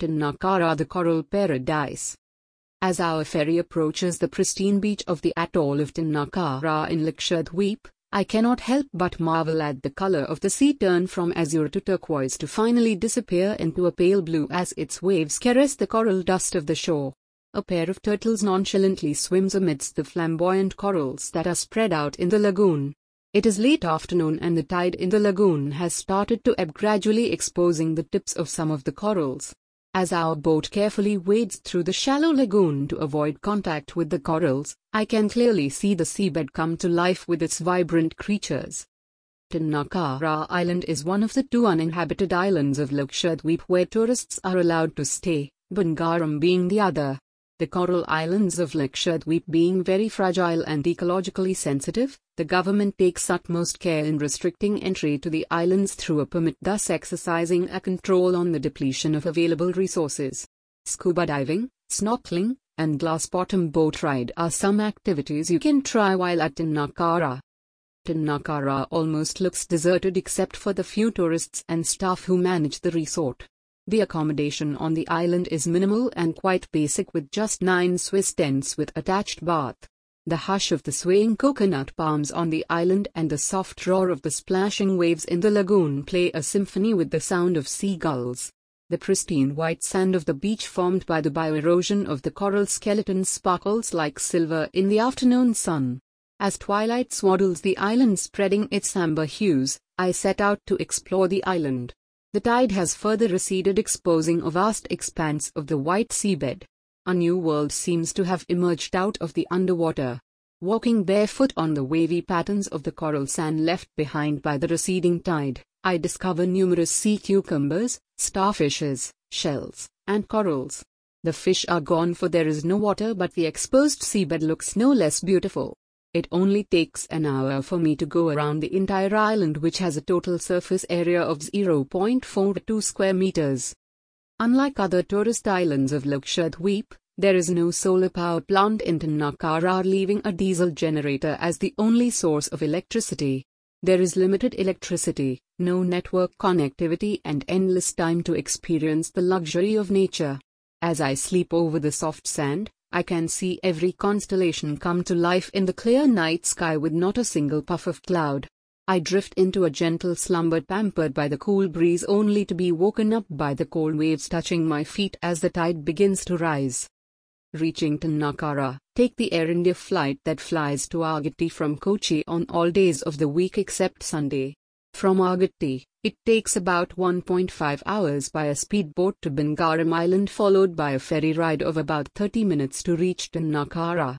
Tinnakara the Coral Paradise. As our ferry approaches the pristine beach of the atoll of Tinnakara in Lakshadweep, I cannot help but marvel at the color of the sea turn from azure to turquoise to finally disappear into a pale blue as its waves caress the coral dust of the shore. A pair of turtles nonchalantly swims amidst the flamboyant corals that are spread out in the lagoon. It is late afternoon and the tide in the lagoon has started to ebb gradually exposing the tips of some of the corals. As our boat carefully wades through the shallow lagoon to avoid contact with the corals, I can clearly see the seabed come to life with its vibrant creatures. Tinnakara Island is one of the two uninhabited islands of Lakshadweep where tourists are allowed to stay, Bangaram being the other. The coral islands of Lakshadweep being very fragile and ecologically sensitive, the government takes utmost care in restricting entry to the islands through a permit thus exercising a control on the depletion of available resources. Scuba diving, snorkeling, and glass bottom boat ride are some activities you can try while at Tinnakara. Tinnakara almost looks deserted except for the few tourists and staff who manage the resort. The accommodation on the island is minimal and quite basic with just 9 Swiss tents with attached bath. The hush of the swaying coconut palms on the island and the soft roar of the splashing waves in the lagoon play a symphony with the sound of seagulls. The pristine white sand of the beach formed by the bioerosion of the coral skeleton sparkles like silver in the afternoon sun. As twilight swaddles the island spreading its amber hues, I set out to explore the island. The tide has further receded exposing a vast expanse of the white seabed. A new world seems to have emerged out of the underwater. Walking barefoot on the wavy patterns of the coral sand left behind by the receding tide, I discover numerous sea cucumbers, starfishes, shells, and corals. The fish are gone for there is no water but the exposed seabed looks no less beautiful. It only takes an hour for me to go around the entire island which has a total surface area of 0.42 square meters. Unlike other tourist islands of Lakshadweep, there is no solar power plant in Tinnakara leaving a diesel generator as the only source of electricity. There is limited electricity, no network connectivity and endless time to experience the luxury of nature. As I sleep over the soft sand, I can see every constellation come to life in the clear night sky with not a single puff of cloud. I drift into a gentle slumber pampered by the cool breeze only to be woken up by the cold waves touching my feet as the tide begins to rise. Reaching Tinnakara, take the Air India flight that flies to Agatti from Kochi on all days of the week except Sunday. From Agatti, it takes about 1.5 hours by a speedboat to Bangaram Island followed by a ferry ride of about 30 minutes to reach Tinnakara.